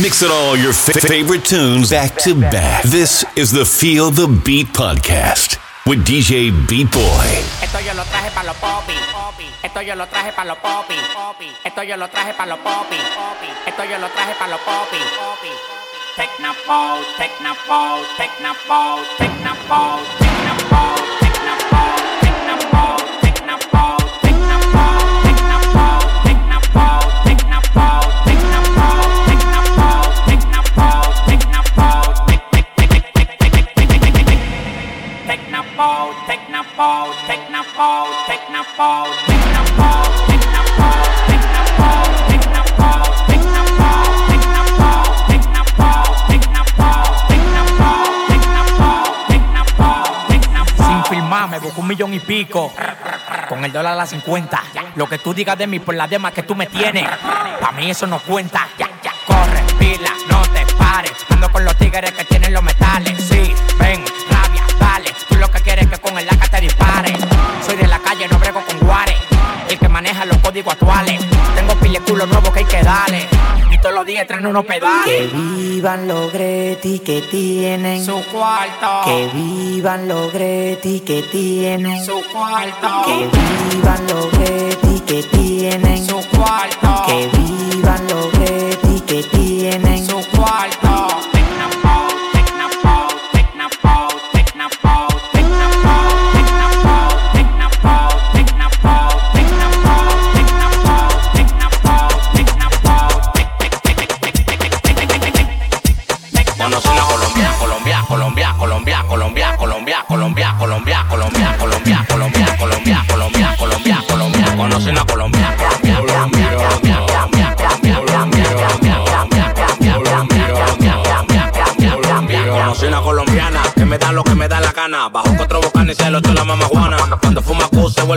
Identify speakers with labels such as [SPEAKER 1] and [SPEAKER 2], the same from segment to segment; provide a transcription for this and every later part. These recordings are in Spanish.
[SPEAKER 1] Mixing all your fa- favorite tunes back to back. This is the Feel the Beat podcast with DJ Beat Boy.
[SPEAKER 2] Esto yo lo traje para los. Esto yo lo traje para los. Esto yo lo traje para los. Esto yo lo traje para los
[SPEAKER 3] Sin filmar, me busco un millón y pico. Con el dólar a las 50. Lo que tú digas de mí por las demás que tú me tienes. Pa' mí eso no cuenta. Corre, pila, no te pares. Ando con los tigres que tienen los metales. Maneja los códigos actuales. Tengo pile culo nuevo que hay que darle. Y todos los días traen unos
[SPEAKER 4] Que
[SPEAKER 3] pedales.
[SPEAKER 4] vivan los Greti que tienen.
[SPEAKER 3] Su cuarto.
[SPEAKER 4] Que vivan los Greti que tienen.
[SPEAKER 3] Su cuarto.
[SPEAKER 4] Que vivan los Greti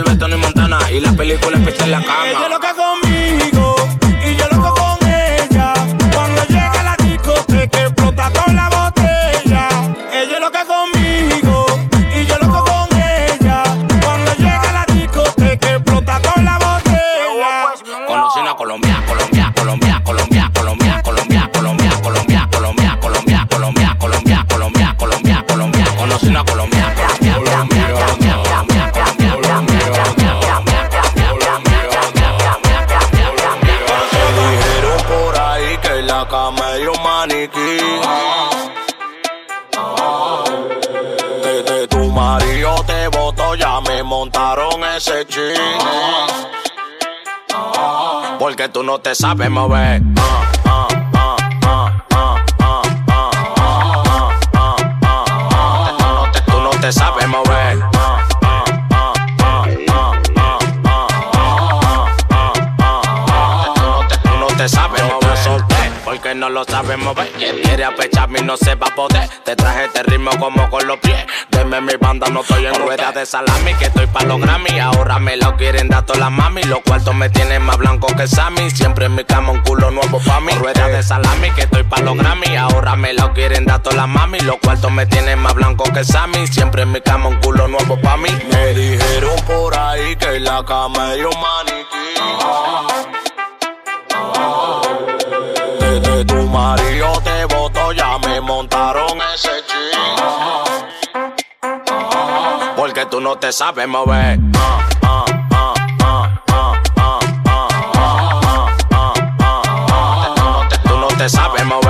[SPEAKER 5] Luis Tony Montana y las películas en la cama.
[SPEAKER 6] montaron ese chin.
[SPEAKER 5] Porque tú no te sabes mover. Tú no te sabes mover. No lo sabes mover. Quien quiere apecharme y no se va a poder. Te traje este ritmo como con los pies. Deme mi banda, no estoy en rueda de salami. Que estoy pa' los Grammy. Ahora me lo quieren dar todas las mami. Los cuartos me tienen más blanco que Sammy. Siempre en mi cama un culo nuevo pa' mí. Rueda de salami, que estoy pa' los Grammy. Ahora me lo quieren dar todas las mami. Los cuartos me tienen más blanco que Sammy. Siempre en mi cama un culo nuevo pa' mí.
[SPEAKER 6] Me dijeron por ahí que la cama es un maniquí de, tu marido te voto, ya me montaron ese chingo.
[SPEAKER 5] Porque tú no te sabes mover. Tú no te sabes mover.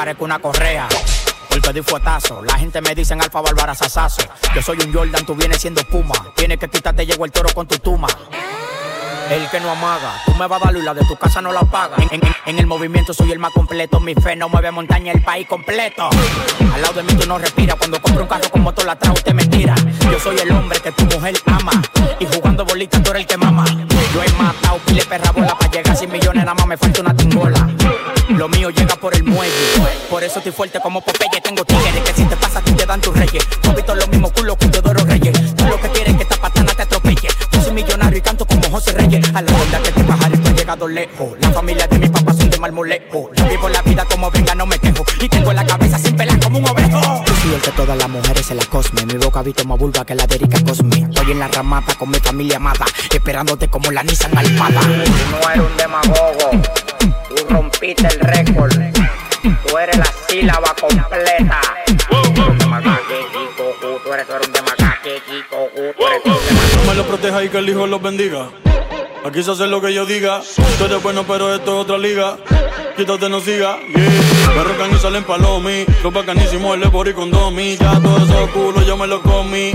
[SPEAKER 3] Parezco una correa. Porque di fuetazo. La gente me dicen alfa bárbara sasazo. Yo soy un Jordan, tú vienes siendo puma. Tienes que quitarte, llegó el toro con tu tuma. El que no amaga, tú me vas a dar y la de tu casa no la paga. En, el movimiento soy el más completo, mi fe no mueve montaña, el país completo. Al lado de mí tú no respiras, cuando compro un carro con motor atrás usted me tira. Yo soy el hombre que tu mujer ama, y jugando bolitas tú eres el que mama. Yo he matado pile perra bola para llegar a 100 millones, nada más me falta una tingola lo mío llega por el muelle. Por eso estoy fuerte como Popeye, tengo tigres que si te pasa tú te dan tus reyes. Tú visto los mismos culos que Teodoro Reyes. Tú lo que quieres es que esta patana te atropelle. Yo soy millonario y canto como José Reyes. A la onda que te bajaré estoy llegado lejos. La familia de mi papá son de marmolejo. Yo vivo la vida como venga, no me quejo. Y tengo la cabeza sin pelar como un ovejo. Yo soy el que todas las mujeres se las cosme. Mi boca visto más vulva que la de Erika Cosme. Estoy en la ramata con mi familia amada. Esperándote como la Nissan
[SPEAKER 7] Alpada. No eres un demagogo rompiste el récord. Tú eres la sílaba completa. Tú eres un
[SPEAKER 6] me lo proteja y que el hijo los bendiga. Aquí se hace lo que yo diga. Tú eres bueno, pero esto es otra liga. Quítate, no siga. Yeah. Me rocan y salen palomi. Los bacanísimos, el Ebori con Domi. Ya todo eso culo yo me lo comí.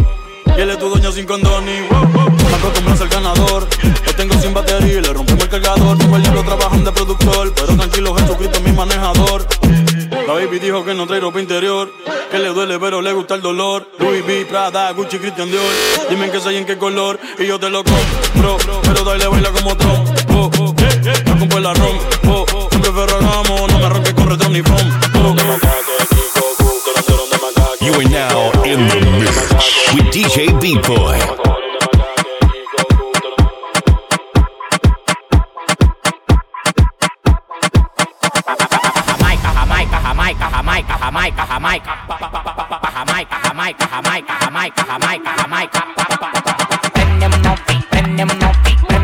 [SPEAKER 6] Y él es tu dueño sin condoni. Me acostumbro a ser ganador. Lo tengo sin batería y le rompimos el cargador. Tengo el libro trabajando de productor. Pero tranquilo, Jesucristo es mi manejador. La baby dijo que no trae ropa interior. Que le duele, pero le gusta el dolor. Louis V, Prada, Gucci, Christian Dior. Dime en qué soy y en qué color. Y yo te lo compro. Pero dale, baila como Trump. Oh, oh, no compro el arrón. Oh, oh, siempre ferragamo. No me arranques con retro ni from.
[SPEAKER 1] You are now in the mix with DJ Beat Boy.
[SPEAKER 2] Jamaica, Jamaica, Jamaica, Jamaica. Bend them no feet, bend them no
[SPEAKER 6] feet.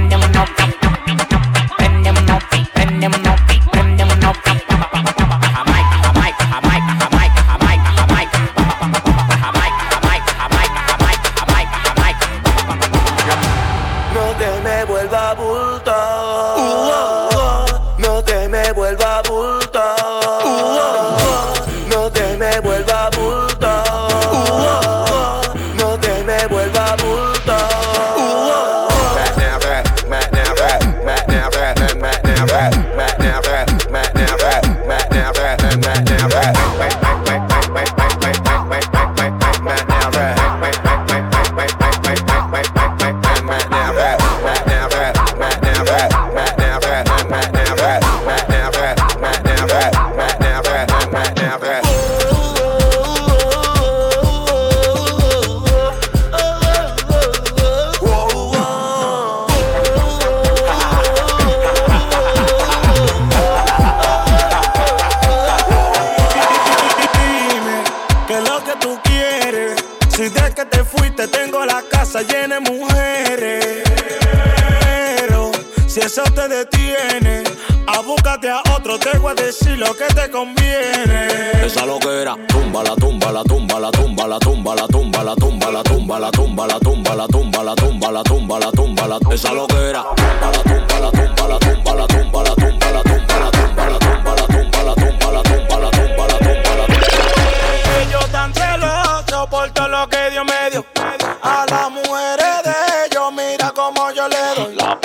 [SPEAKER 5] Esa loquera, tumba la tumba la tumba la tumba la tumba la tumba la tumba la tumba la tumba la tumba la tumba la tumba la tumba la tumba la esa loquera, tumba la tumba la tumba la tumba la tumba la tumba la tumba la tumba la tumba la tumba la tumba la tumba la tumba la tumba la
[SPEAKER 6] Ellos tan celosos por todo lo que Dios me dio.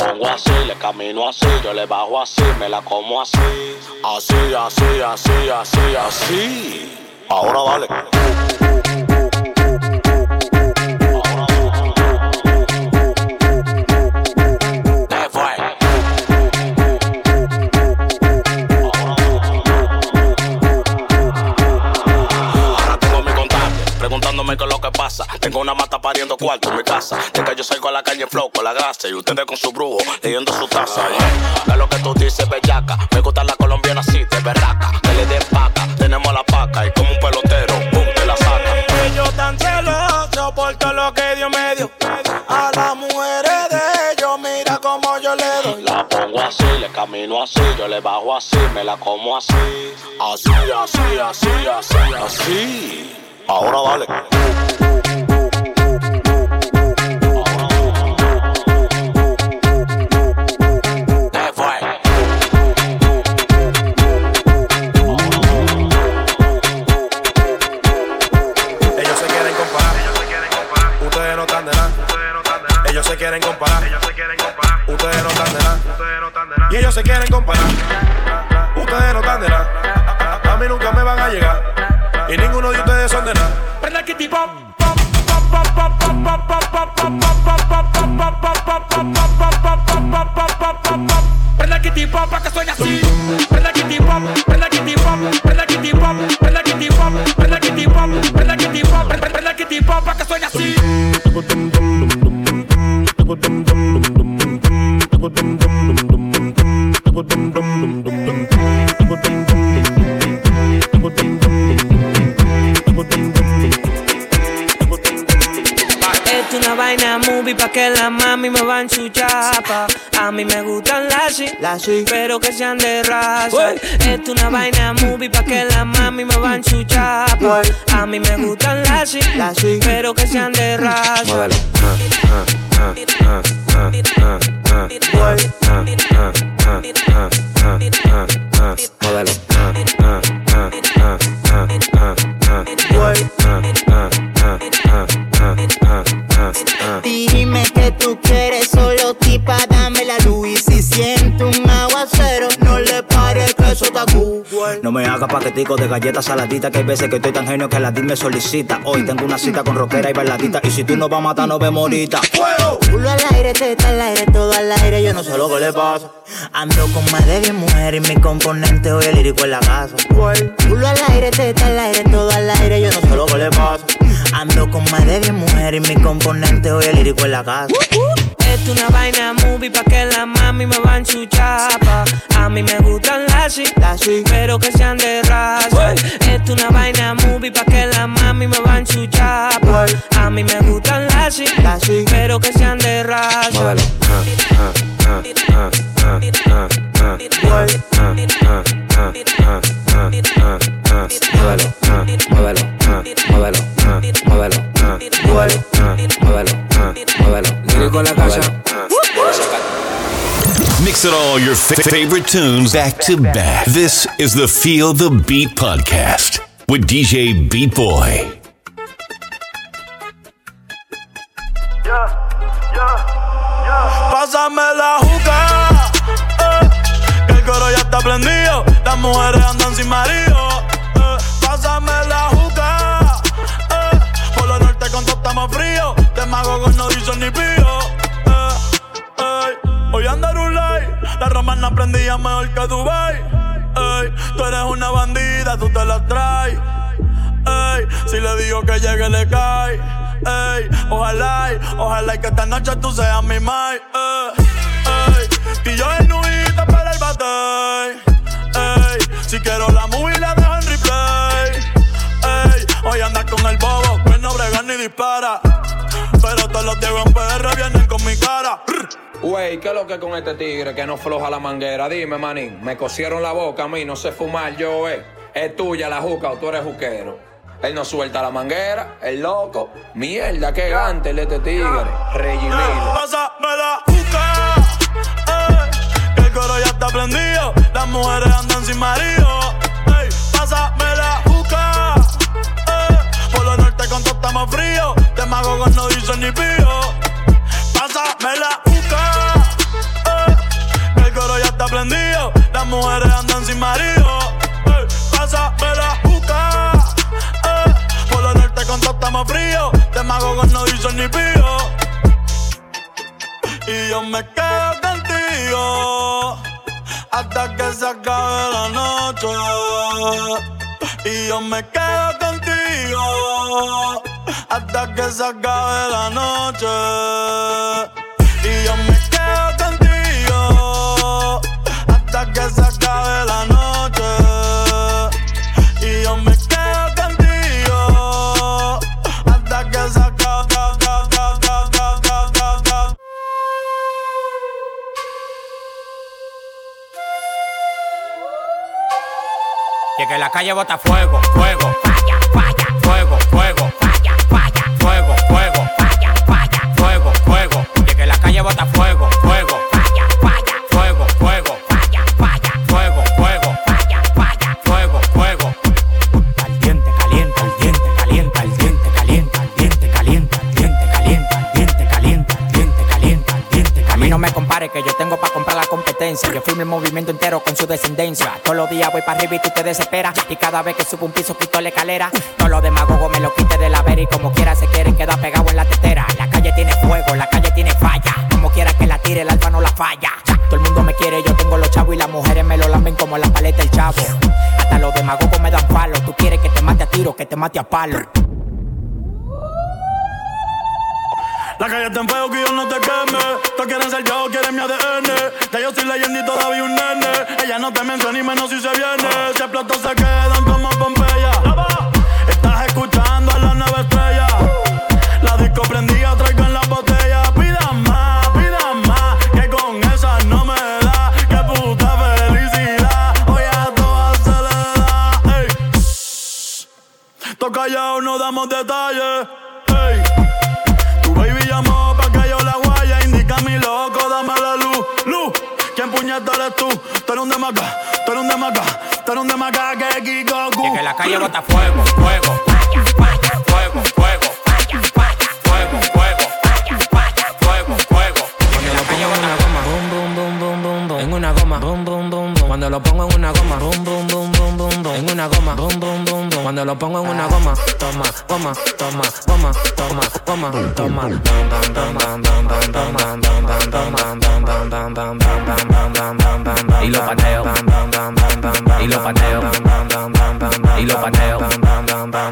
[SPEAKER 5] Pongo así, le camino así, yo le bajo así, me la como así. Así, así, así, así, así. Ahora dale. Una mata pariendo cuarto en mi casa. De que yo salgo a la calle en flow con la grasa y ustedes con su brujo leyendo su taza. Yeah. ¿Qué es lo que tú dices, bellaca? Me gusta la colombiana así, de berraca. Que le den paca, tenemos la paca y como un pelotero, pum, te la saca.
[SPEAKER 6] Ellos tan celosos por todo lo que Dios me dio. A las mujeres de ellos, mira como yo le doy.
[SPEAKER 5] La pongo así, le camino así, yo le bajo así, me la como así. Así, así, así, así, así. Ahora dale. ¿Qué
[SPEAKER 6] se quieren comparar. Ustedes no están de nada. A mí nunca me van a llegar. Y ninguno de ustedes son de nada. Prenda que tipo. Prenda que tipo pa' que suene así. Prenda que tipo, prenda que tipo, prenda que tipo, prenda que tipo, prenda que tipo, prenda que tipo, prenda que tipo pa' que suene así. Thank you.
[SPEAKER 8] Movie pa' que la mami me van su chapa. A mí me gustan las sí, pero que sean de raza. Esto una vaina movie pa' que la mami me van su chapa. A mí me gustan las sí, pero que sean de raza. Modelo.
[SPEAKER 9] Que tú quieres solo tipa, dame la luz. Y si siento un aguacero, no le pare que eso está cool.
[SPEAKER 3] No me hagas paquetico de galletas saladitas Que hay veces que estoy tan genio que la me solicita Hoy tengo una cita con rockera y bailadita Y si tú no vas a matar, no vemos ahorita ¡Fuego!
[SPEAKER 9] Culo al aire, teta al aire, todo al aire Yo no sé lo que le pasa Ando con más de 10 mujeres y mi componente hoy el lírico en la casa Culo al aire, teta al aire, todo al aire Yo no sé lo que le pasa Ando con más de 10 mujeres y mi componente hoy el lírico en la casa
[SPEAKER 8] es una vaina movie pa' que la mami me van su chapa. A mí me gustan las sí, pero que sean de raza. Es una vaina movie pa' que la mami me van su chapa. A mí me gustan las sí, pero que sean de raza.
[SPEAKER 1] All your fa- favorite tunes back to back. This is the Feel the Beat podcast with DJ Beat Boy.
[SPEAKER 6] Pásame la juca, eh, el coro ya está prendido. Las mujeres andan sin marido. Eh, pásame la juca, eh, por lo norte estamos frío. De mago no dicen ni pío. Eh, Hoy like, la romana prendía mejor que Dubai. Ey, tú eres una bandida, tú te la traes. Ey, si le digo que llegue, le cae. Ey, ojalá, ojalá que esta noche tú seas mi mai. Ey, y yo en para el bate. Ey, si quiero la movie la dejo en replay. Ey, hoy andas con el bobo, que no brega ni dispara. Pero todos los en PR vienen con mi cara.
[SPEAKER 10] Wey, ¿qué es lo que con este tigre que no floja la manguera? Dime, manín, me cosieron la boca a mí, no sé fumar yo, eh. Es tuya la juca o tú eres juquero. Él no suelta la manguera, el loco. Mierda, qué gante el este tigre. Regimil.
[SPEAKER 6] Pásame la juca, eh, el coro ya está prendido. Las mujeres andan sin marido. Ey, pásame la juca, eh, por lo norte con todo estamos frío. De mago no dicen ni pío. Pásame la coro ya está prendido. Las mujeres andan sin marido. Hey, pásame la juca. Eh, por lo norte con todo estamos fríos. De mago no dicen ni pío. Y yo me quedo contigo. Hasta que se acabe la noche. Y yo me quedo contigo. Hasta que se acabe la noche. Y yo me quedo contigo que se acabe la noche. Y yo me quedo contigo hasta que se acabe.
[SPEAKER 3] Y que la calle bota fuego, fuego, falla, falla, fuego, fuego, que la calle bota fuego, fuego. que yo tengo para comprar la competencia. Yo firmo el movimiento entero con su descendencia. Todos los días voy para arriba y tú te desesperas. Y cada vez que subo un piso quito la escalera. Todos los demagogos me lo quite de la vera y como quiera se quieren quedar pegados en la tetera. La calle tiene fuego, la calle tiene falla. Como quiera que la tire, el alfa no la falla. Todo el mundo me quiere, yo tengo los chavos y las mujeres me lo lamben como la paleta del chavo. Hasta los demagogos me dan palo. Tú quieres que te mate a tiro, que te mate a palo.
[SPEAKER 6] La calle está en fuego que yo no te queme. Todos quieren ser yo, quieren mi ADN. Ya yo soy leyenda y todavía un nene. Ella no te menciona ni menos si se viene. Si exploto se
[SPEAKER 3] bota fuego, fuego. Fuego, fuego, fuego, fuego, fuego, fuego, fuego.
[SPEAKER 8] Cuando lo pongo en una goma, boom, boom, boom, boom, boom, boom. En una goma, boom, boom, boom, boom. Cuando lo pongo en una goma, boom, boom, boom, boom, boom, boom. En una goma, boom, boom, boom, boom. Cuando lo pongo en una goma, toma, goma, toma, goma, toma, goma, toma.
[SPEAKER 3] Y lo pateo, y lo pateo. Y lo pateo.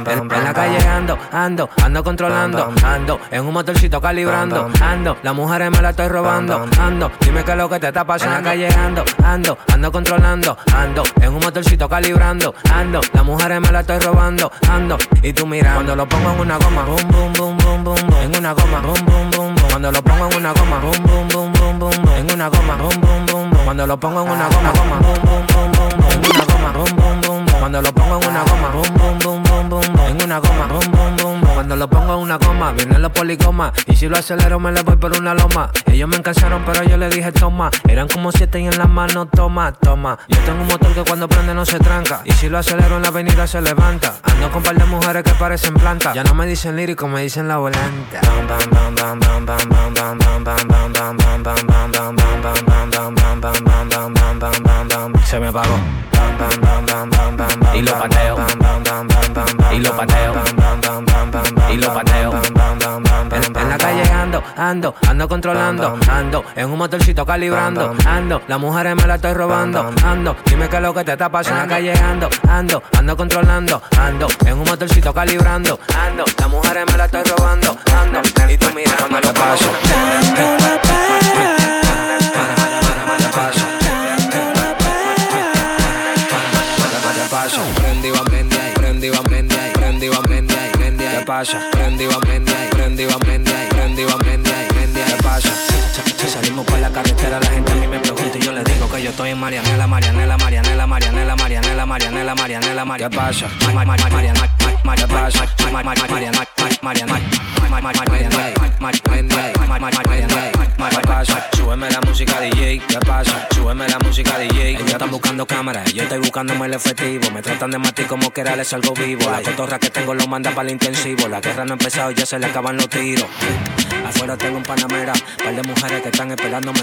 [SPEAKER 8] En la calle ando, ando, ando controlando, ando en un motorcito calibrando, ando, las mujeres me la estoy robando, ando, dime qué es lo que te está pasando. En la calle ando, ando, ando controlando, ando en un motorcito calibrando, ando, las mujeres me la estoy robando, ando, y tú mira, cuando lo pongo en una goma, boom, boom, boom, boom, boom, boom, en una goma, boom, boom, boom, boom, cuando lo pongo en una goma, boom, boom, boom, boom, boom, en una goma, boom, boom, boom, boom, cuando lo pongo en una goma, goma, boom, boom, boom, boom, en una goma, boom, boom, boom, boom, cuando lo pongo en una goma, boom, boom, boom, boom, boom, en una goma, boom, boom, boom. Cuando lo pongo en una goma, vienen los poligomas. Y si lo acelero, me le voy por una loma. Ellos me encansaron, pero yo le dije toma. Eran como siete y en las manos, toma, toma. Yo tengo un motor que cuando prende no se tranca. Y si lo acelero en la avenida se levanta. Ando con par de mujeres que parecen plantas. Ya no me dicen lírico, me dicen la volanta. Se me apagó.
[SPEAKER 3] Y lo pateo. Y lo pateo. Y lo pateo.
[SPEAKER 8] En la calle ando, ando, ando controlando, ando en un motorcito calibrando, ando, las mujeres me la estoy robando, ando, dime qué es lo que te está pasando. En la calle ando, ando, ando controlando, ando en un motorcito calibrando, ando, las mujeres me la estoy robando, ando, y tú mira cuando lo paso. Pasa? Prendí, van, prendí ahí, prendí, ahí. ¿Qué pasa? Salimos por la carretera, la gente a mí me pregunta y yo le digo que yo estoy en Marianela, Marianela, Marianela, Marianela, Marianela, Marianela, Marianela, Marianela. ¿Qué pasa? Marianela, Marianela, Marianela, Marianela, ¿Qué pasa? Súbeme la música DJ, ¿qué pasa? Súbeme la música DJ. Ellos están buscando cámaras, yo estoy buscándome el efectivo. Me tratan de matar como que era les algo vivo. La cotorra que tengo lo manda para el intensivo. La guerra no ha empezado, ya se le acaban los tiros. Afuera tengo un panamera, par de mujeres que están esperándome.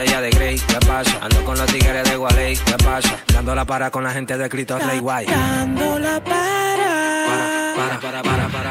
[SPEAKER 8] de Grey, ¿qué pasa? Ando con los tigres de Gualey, ¿qué pasa? Dando la para con la gente de Cristo Rey Guay. Dando la para,
[SPEAKER 11] Para,
[SPEAKER 8] para, para, para, para,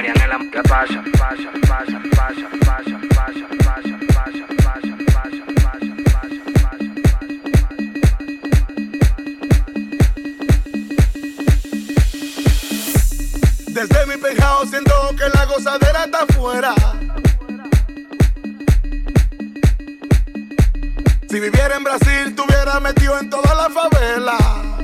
[SPEAKER 8] Marianela. ¿Qué pasa? Pasa, pasa, pasa, pasa, pasa, pasa, pasa, pasa, pasa, pasa, pasa,
[SPEAKER 6] Desde mi penthouse siento que la gozadera está afuera. Si viviera en Brasil, tuviera metido en toda la favela.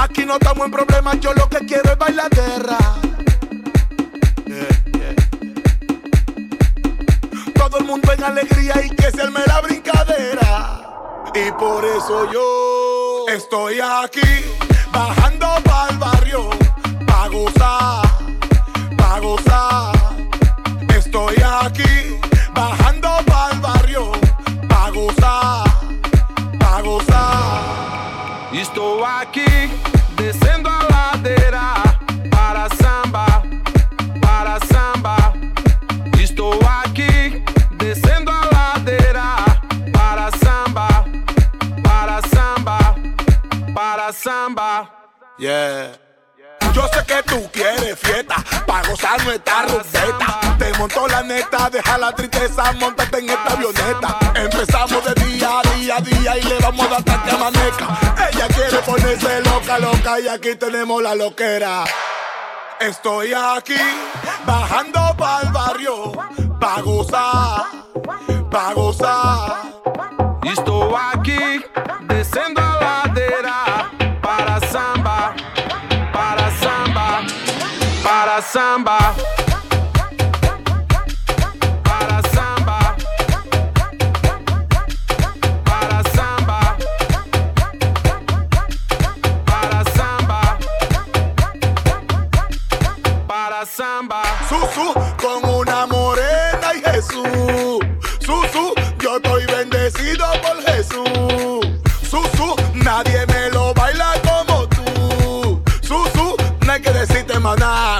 [SPEAKER 6] Aquí no estamos en problemas, yo lo que quiero es. Yeah, yeah. Todo el mundo en alegría y que se arme la brincadera. Y por eso yo estoy aquí, bajando pa'l barrio, pa'
[SPEAKER 12] gozar, pa' gozar. Estoy aquí, bajando pa'l barrio, pa' gozar, pa' gozar.
[SPEAKER 10] Estou aqui, descendo a ladeira para samba, para samba. Estou aqui, descendo a ladeira para samba, para samba, para samba.
[SPEAKER 12] Yeah. Yo sé que tú quieres fiesta, pa' gozar nuestra rumbeta. Te montó la neta, deja la tristeza, montate en esta avioneta. Empezamos de día a día a día y le vamos a dar hasta que amanezca. Ella quiere ponerse loca, loca y aquí tenemos la loquera. Estoy aquí, bajando pa'l barrio, pa' gozar, pa' gozar.
[SPEAKER 10] Estou aqui, descendo samba.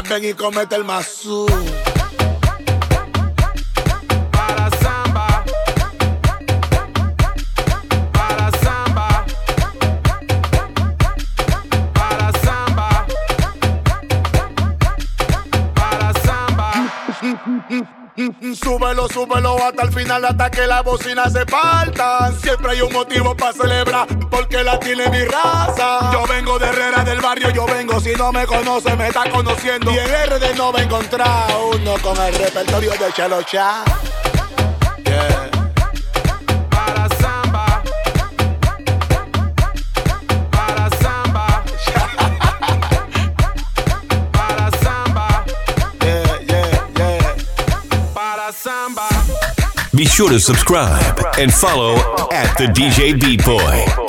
[SPEAKER 12] Ven y comete el mazú. Súbelo, súbelo hasta el final, hasta que la bocina se parta. Siempre hay un motivo para celebrar, porque la tiene mi raza. Yo vengo de Herrera del barrio, yo vengo. Si no me conoce, me está conociendo. Y en RD no va a encontrar uno con el repertorio de Chelo Cha.
[SPEAKER 1] Be sure to subscribe and follow at the DJ Beat Boy.